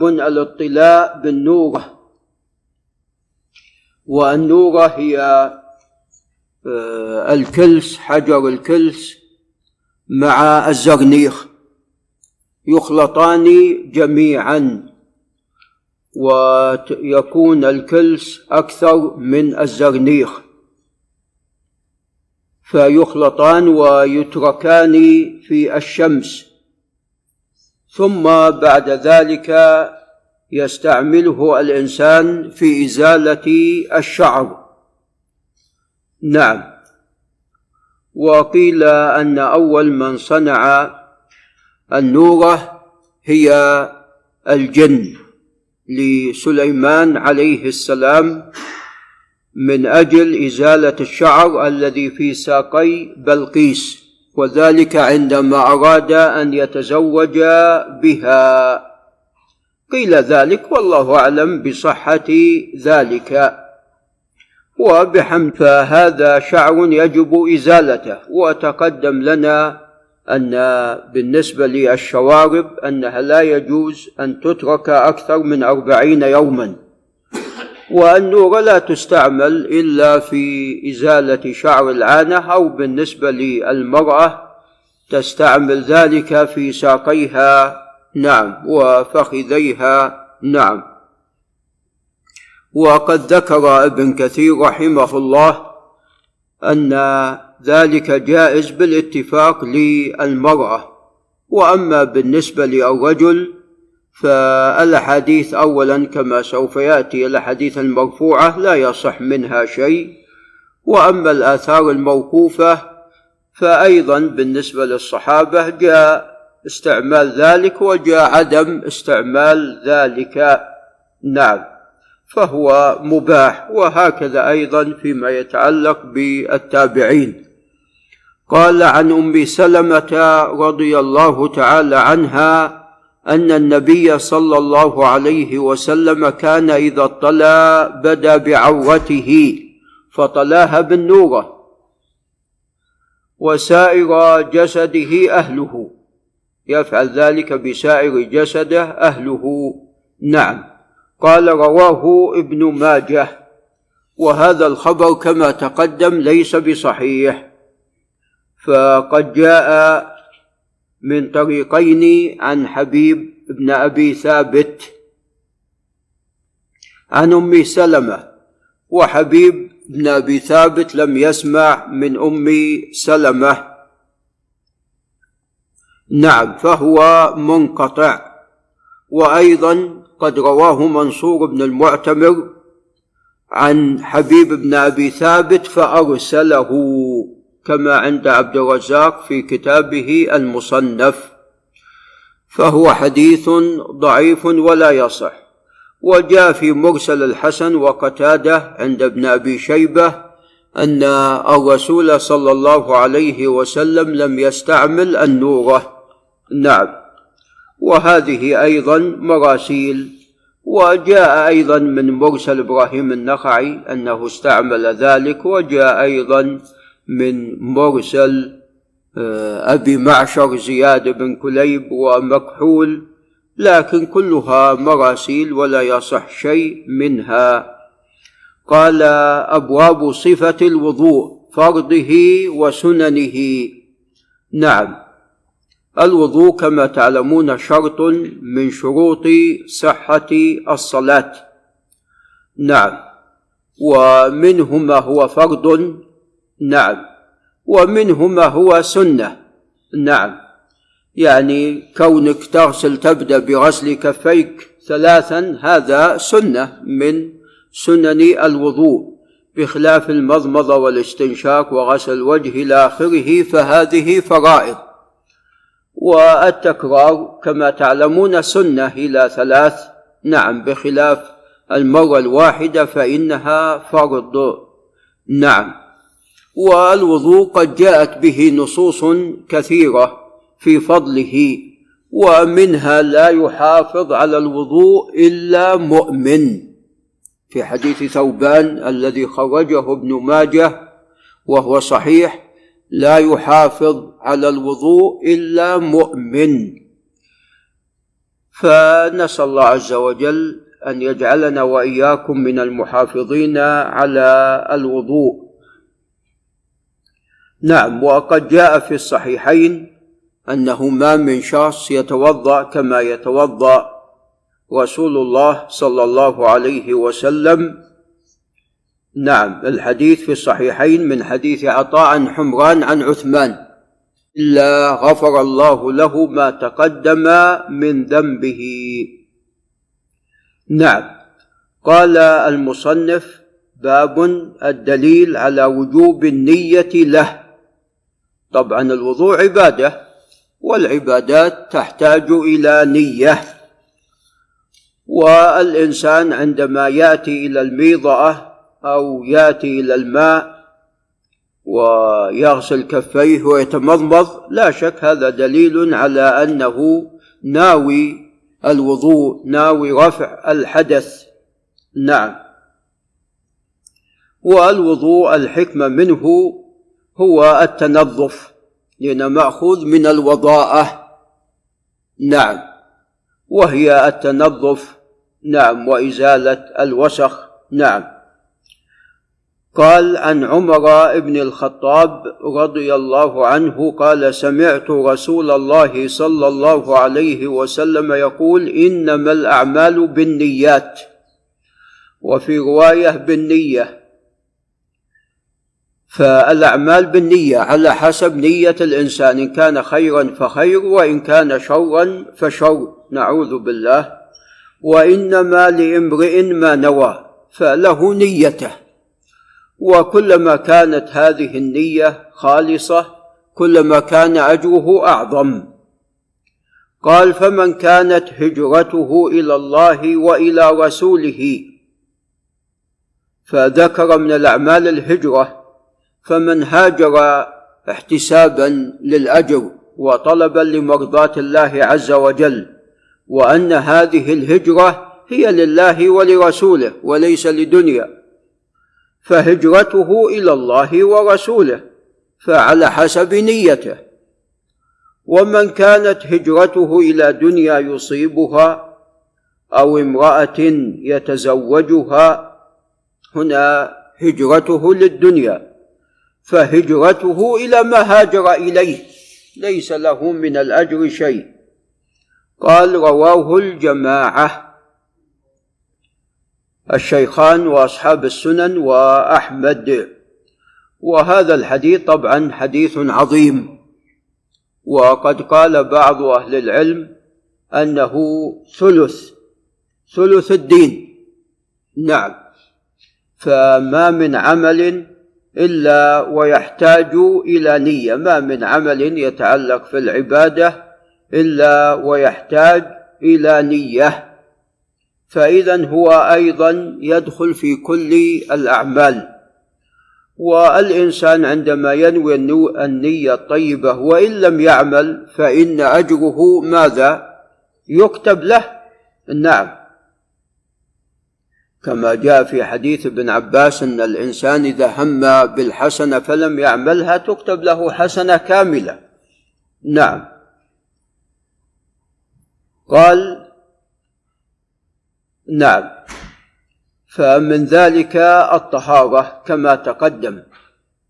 الاطلاع بالنورة والنورة هي آه، الكلس حجر الكلس مع الزرنيخ يخلطان جميعا ويكون الكلس أكثر من الزرنيخ فيخلطان ويتركان في الشمس. ثم بعد ذلك يستعمله الإنسان في إزالة الشعر. نعم. وقيل أن أول من صنع النورة هي الجن لسليمان عليه السلام من أجل إزالة الشعر الذي في ساقي بلقيس. وذلك عندما أراد أن يتزوج بها. قيل ذلك والله أعلم بصحة ذلك. وبحمد فهذا شعر يجب إزالته. وتقدم لنا أن بالنسبة للشوارب أنها لا يجوز أن تترك أكثر من أربعين يوما. والنور لا تستعمل إلا في إزالة شعر العانة أو بالنسبة للمرأة تستعمل ذلك في ساقيها. نعم. وفخذيها. نعم. وقد ذكر ابن كثير رحمه الله أن ذلك جائز بالاتفاق للمرأة. وأما بالنسبة للرجل فالأحاديث اولا كما سوف يأتي الأحاديث المرفوعة لا يصح منها شيء وأما الآثار الموقوفة فايضا بالنسبة للصحابة جاء استعمال ذلك وجاء عدم استعمال ذلك. نعم فهو مباح وهكذا أيضا فيما يتعلق بالتابعين. قال عن أم سلمة رضي الله تعالى عنها أن النبي صلى الله عليه وسلم كان إذا اطلع بدا بعورته فطلاها بالنورة وسائر جسده أهله. يفعل ذلك بسائر جسده أهله. نعم. قال رواه ابن ماجه. وهذا الخبر كما تقدم ليس بصحيح. فقد جاء من طريقين عن حبيب بن أبي ثابت. عن أم سلمة. وحبيب بن أبي ثابت لم يسمع من أم سلمة. نعم فهو منقطع. وأيضا قد رواه منصور بن المعتمر عن حبيب بن أبي ثابت فأرسله. كما عند عبد الرزاق في كتابه المصنف فهو حديث ضعيف ولا يصح وجاء في مرسل الحسن وقتادة عند ابن أبي شيبة أن الرسول صلى الله عليه وسلم لم يستعمل النوره نعم. وهذه أيضا مراسيل وجاء أيضا من مرسل إبراهيم النخعي أنه استعمل ذلك وجاء أيضا من مرسل آه، أبي معشر زياد بن كليب ومكحول لكن كلها مراسيل ولا يصح شيء منها. قال أبواب صفة الوضوء فرضه وسننه. نعم. الوضوء كما تعلمون شرط من شروط صحة الصلاة. نعم. ومنه ما هو فرض نعم. ومنه ما هو سنة. نعم. يعني كونك تغسل تبدأ بغسل كفيك ثلاثا هذا سنة من سنن الوضوء. بخلاف المضمضة والاستنشاق وغسل الوجه إلى آخره فهذه فرائض. والتكرار كما تعلمون سنة إلى ثلاث. نعم بخلاف المرة الواحدة فإنها فرض. نعم. والوضوء قد جاءت به نصوص كثيرة في فضله ومنها لا يحافظ على الوضوء إلا مؤمن. في حديث ثوبان الذي خرجه ابن ماجه وهو صحيح لا يحافظ على الوضوء إلا مؤمن. فنسأل الله عز وجل أن يجعلنا وإياكم من المحافظين على الوضوء. نعم وقد جاء في الصحيحين أنه ما من شخص يتوضأ كما يتوضأ رسول الله صلى الله عليه وسلم. نعم الحديث في الصحيحين من حديث عطاء عن حمران عن عثمان. إلا غفر الله له ما تقدم من ذنبه. نعم قال المصنف باب الدليل على وجوب النية له. طبعا الوضوء عبادة والعبادات تحتاج إلى نية. والإنسان عندما يأتي إلى الميضاه أو يأتي إلى الماء ويغسل كفيه ويتمضمض لا شك هذا دليل على أنه ناوي الوضوء ناوي رفع الحدث. نعم. والوضوء الحكمة منه هو التنظف لأنه مأخوذ من الوضاءة. نعم. وهي التنظف. نعم. وإزالة الوسخ. نعم. قال عن عمر بن الخطاب رضي الله عنه قال سمعت رسول الله صلى الله عليه وسلم يقول إنما الأعمال بالنيات. وفي رواية بالنية. فالأعمال بالنية على حسب نية الإنسان إن كان خيرا فخير وإن كان شرا فشر. نعوذ بالله. وإنما لامرئ ما نوى فله نيته. وكلما كانت هذه النية خالصة كلما كان أجره أعظم. قال فمن كانت هجرته إلى الله وإلى رسوله فذكر من الأعمال الهجرة. فمن هاجر احتسابا للأجر وطلبا لمرضاة الله عز وجل وأن هذه الهجرة هي لله ولرسوله وليس لدنيا. فهجرته إلى الله ورسوله فعلى حسب نيته. ومن كانت هجرته إلى دنيا يصيبها أو امرأة يتزوجها هنا هجرته للدنيا. فهجرته إلى ما هاجر إليه. ليس له من الأجر شيء. قال رواه الجماعة. الشيخان وأصحاب السنن وأحمد. وهذا الحديث طبعا حديث عظيم. وقد قال بعض أهل العلم أنه ثلث ثلث الدين. نعم. فما من عمل إلا ويحتاج إلى نية ما من عمل يتعلق في العبادة إلا ويحتاج إلى نية. فإذا هو أيضا يدخل في كل الأعمال. والإنسان عندما ينوي النية الطيبة وإن لم يعمل فإن أجره ماذا؟ يكتب له. نعم. كما جاء في حديث ابن عباس إن الإنسان إذا هم بالحسنة فلم يعملها تكتب له حسنة كاملة. نعم. قال نعم. فمن ذلك الطهارة كما تقدم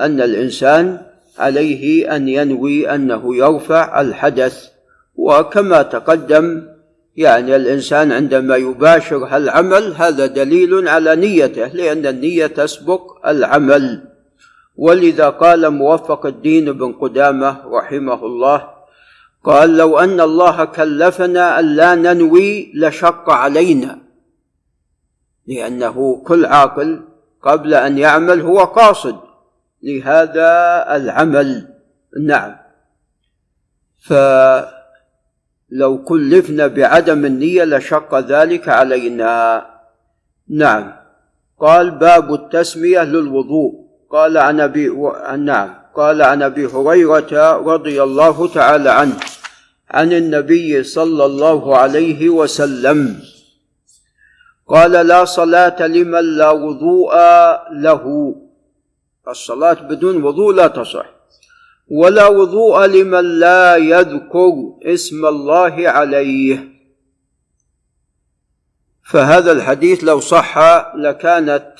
أن الإنسان عليه أن ينوي أنه يرفع الحدث وكما تقدم يعني الإنسان عندما يباشر هالعمل هذا دليل على نيته لأن النية تسبق العمل. ولذا قال موفق الدين بن قدامة رحمه الله قال لو أن الله كلفنا أن لا ننوي لشق علينا لأنه كل عاقل قبل أن يعمل هو قاصد لهذا العمل. نعم. ف لو كلفنا بعدم النية لشق ذلك علينا. نعم. قال باب التسمية للوضوء. قال عن أبي و... نعم. قال عن أبي هريرة رضي الله تعالى عنه عن النبي صلى الله عليه وسلم. قال لا صلاة لمن لا وضوء له. الصلاة بدون وضوء لا تصح. ولا وضوء لمن لا يذكر اسم الله عليه. فهذا الحديث لو صح لكانت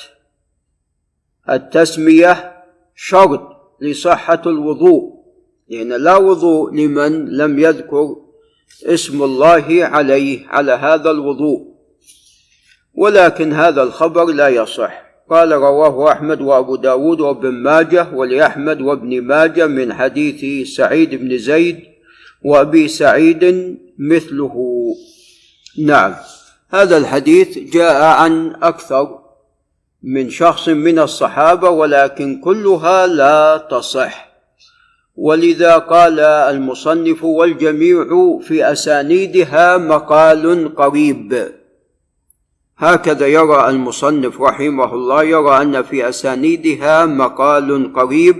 التسمية شرط لصحة الوضوء لأن لا وضوء لمن لم يذكر اسم الله عليه على هذا الوضوء. ولكن هذا الخبر لا يصح. قال رواه أحمد وأبو داود وابن ماجه ولأحمد وابن ماجه من حديث سعيد بن زيد وأبي سعيد مثله. نعم. هذا الحديث جاء عن أكثر من شخص من الصحابة ولكن كلها لا تصح. ولذا قال المصنف والجميع في أسانيدها مقال قريب. هكذا يرى المصنف رحمه الله يرى أن في أسانيدها مقال قريب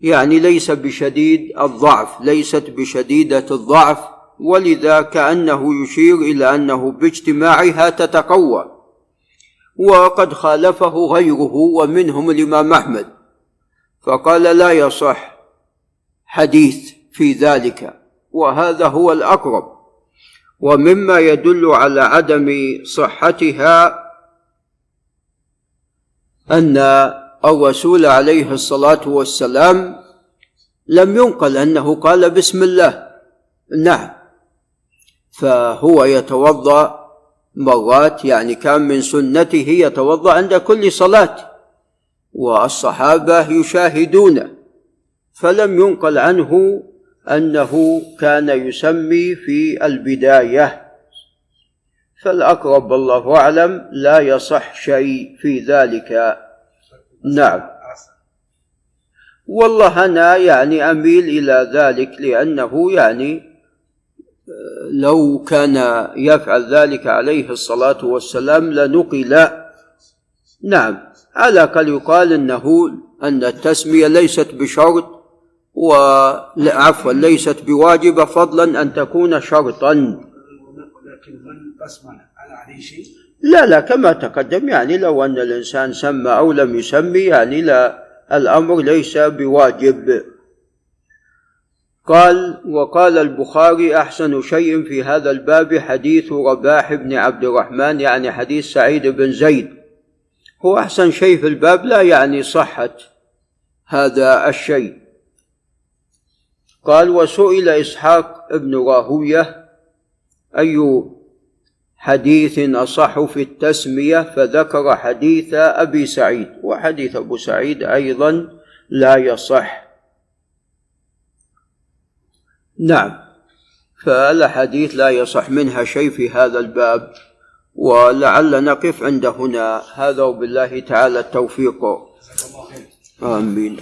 يعني ليس بشديد الضعف ليست بشديدة الضعف ولذا كأنه يشير إلى أنه باجتماعها تتقوى وقد خالفه غيره ومنهم الإمام أحمد فقال لا يصح حديث في ذلك وهذا هو الأقرب. ومما يدل على عدم صحتها أن الرسول عليه الصلاة والسلام لم ينقل أنه قال بسم الله. نعم. فهو يتوضأ مرات يعني كان من سنته يتوضأ عند كل صلاة والصحابة يشاهدونه فلم ينقل عنه أنه كان يسمي في البداية فالأقرب والله أعلم لا يصح شيء في ذلك. نعم. والله أنا يعني أميل إلى ذلك لأنه يعني لو كان يفعل ذلك عليه الصلاة والسلام لنقل. نعم. على الاقل يقال إنه أن التسمية ليست بشرط وعفوا ليست بواجبة فضلا أن تكون شرطا. لا لا كما تقدم يعني لو أن الإنسان سمى أو لم يسمي يعني لا الأمر ليس بواجب. قال وقال البخاري أحسن شيء في هذا الباب حديث رباح بن عبد الرحمن يعني حديث سعيد بن زيد. هو أحسن شيء في الباب لا يعني صحة هذا الشيء. قال وسئل إسحاق بن راهوية أي حديث أصح في التسمية؟ فذكر حديث أبي سعيد وحديث أبو سعيد أيضا لا يصح. نعم فالأحاديث لا يصح منها شيء في هذا الباب؟ ولعل نقف عند هنا. هذا وبالله تعالى التوفيق. آمين.